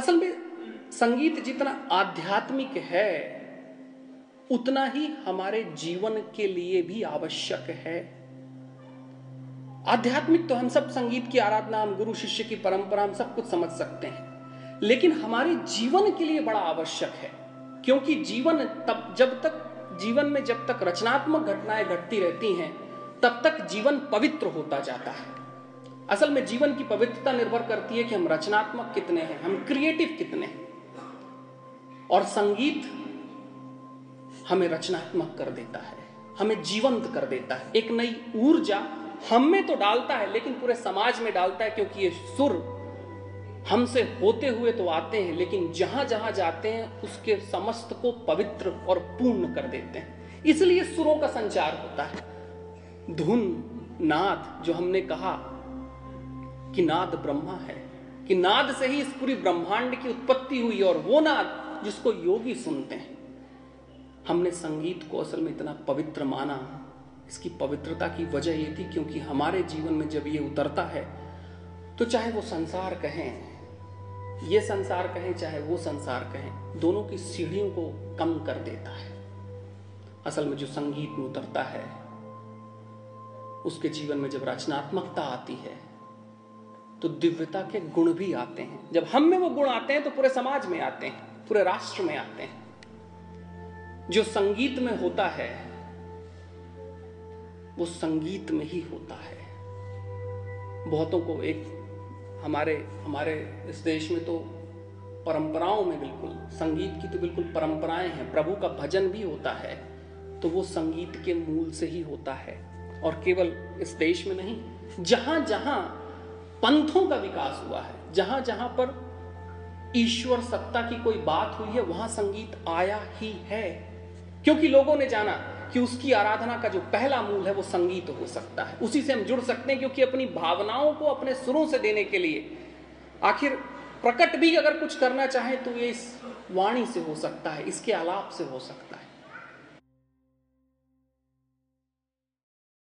असल में संगीत जितना आध्यात्मिक है, उतना ही हमारे जीवन के लिए भी आवश्यक है। आध्यात्मिक तो हम सब संगीत की आराधना, हम गुरु शिष्य की परंपरा, हम सब कुछ समझ सकते हैं। लेकिन हमारे जीवन के लिए बड़ा आवश्यक है, क्योंकि जीवन तब, जब तक, जीवन में जब तक रचनात्मक घटनाएँ घटती रहती हैं, तब तक जीवन पवित्र होता जाता है। असल में जीवन की पवित्रता निर्भर करती है कि हम रचनात्मक कितने हैं, हम क्रिएटिव कितने हैं। और संगीत हमें रचनात्मक कर देता है, हमें जीवंत कर देता है। एक नई ऊर्जा हम में तो डालता है, लेकिन पूरे समाज में डालता है, क्योंकि ये सुर हमसे होते हुए तो आते हैं, लेकिन जहाँ जहाँ जाते हैं, उसके समस्त को पवित्र और पूर्ण कर देते हैं। इसलिए सुरों का संचार होता है। धुन, नाद, जो हमने कहा कि नाद ब्रह्मा है, कि नाद से ही इस पूरी ब्रह्मांड की उत्पत्ति हुई और वो नाद जिसको योगी सुनते हैं। हमने संगीत को असल में इतना पवित्र माना। इसकी पवित्रता की वजह ये थी क्योंकि हमारे जीवन में जब ये उतरता है तो चाहे वो संसार कहें, ये संसार कहें, चाहे वो संसार कहें, दोनों की सीढ़ियों को कम कर देता है। असल में जो संगीत में उतरता है, उसके जीवन में जब रचनात्मकता आती है तो दिव्यता के गुण भी आते हैं। जब हम में वो गुण आते हैं तो पूरे समाज में आते हैं, पूरे राष्ट्र में आते हैं। जो संगीत में होता है, वो संगीत में ही होता है। बहुतों को एक हमारे हमारे इस देश में तो परंपराओं में बिल्कुल, संगीत की तो बिल्कुल परंपराएँ हैं, प्रभु का भजन भी होता है तो वो संगीत के मूल से ही होता है। और केवल इस देश में नहीं जहाँ जहाँ पंथों का विकास हुआ है। जहाँ जहाँ पर ईश्वर सत्ता की कोई बात हुई है, वहाँ संगीत आया ही है। क्योंकि लोगों ने जाना कि उसकी आराधना का जो पहला मूल है, वो संगीत हो सकता है। उसी से हम जुड़ सकते हैं, क्योंकि अपनी भावनाओं को अपने सुरों से देने के लिए। आखिर प्रकट भी अगर कुछ करना चाहे तो ये इस वाणी से हो सकता है, इसके आलाप से हो सकता है।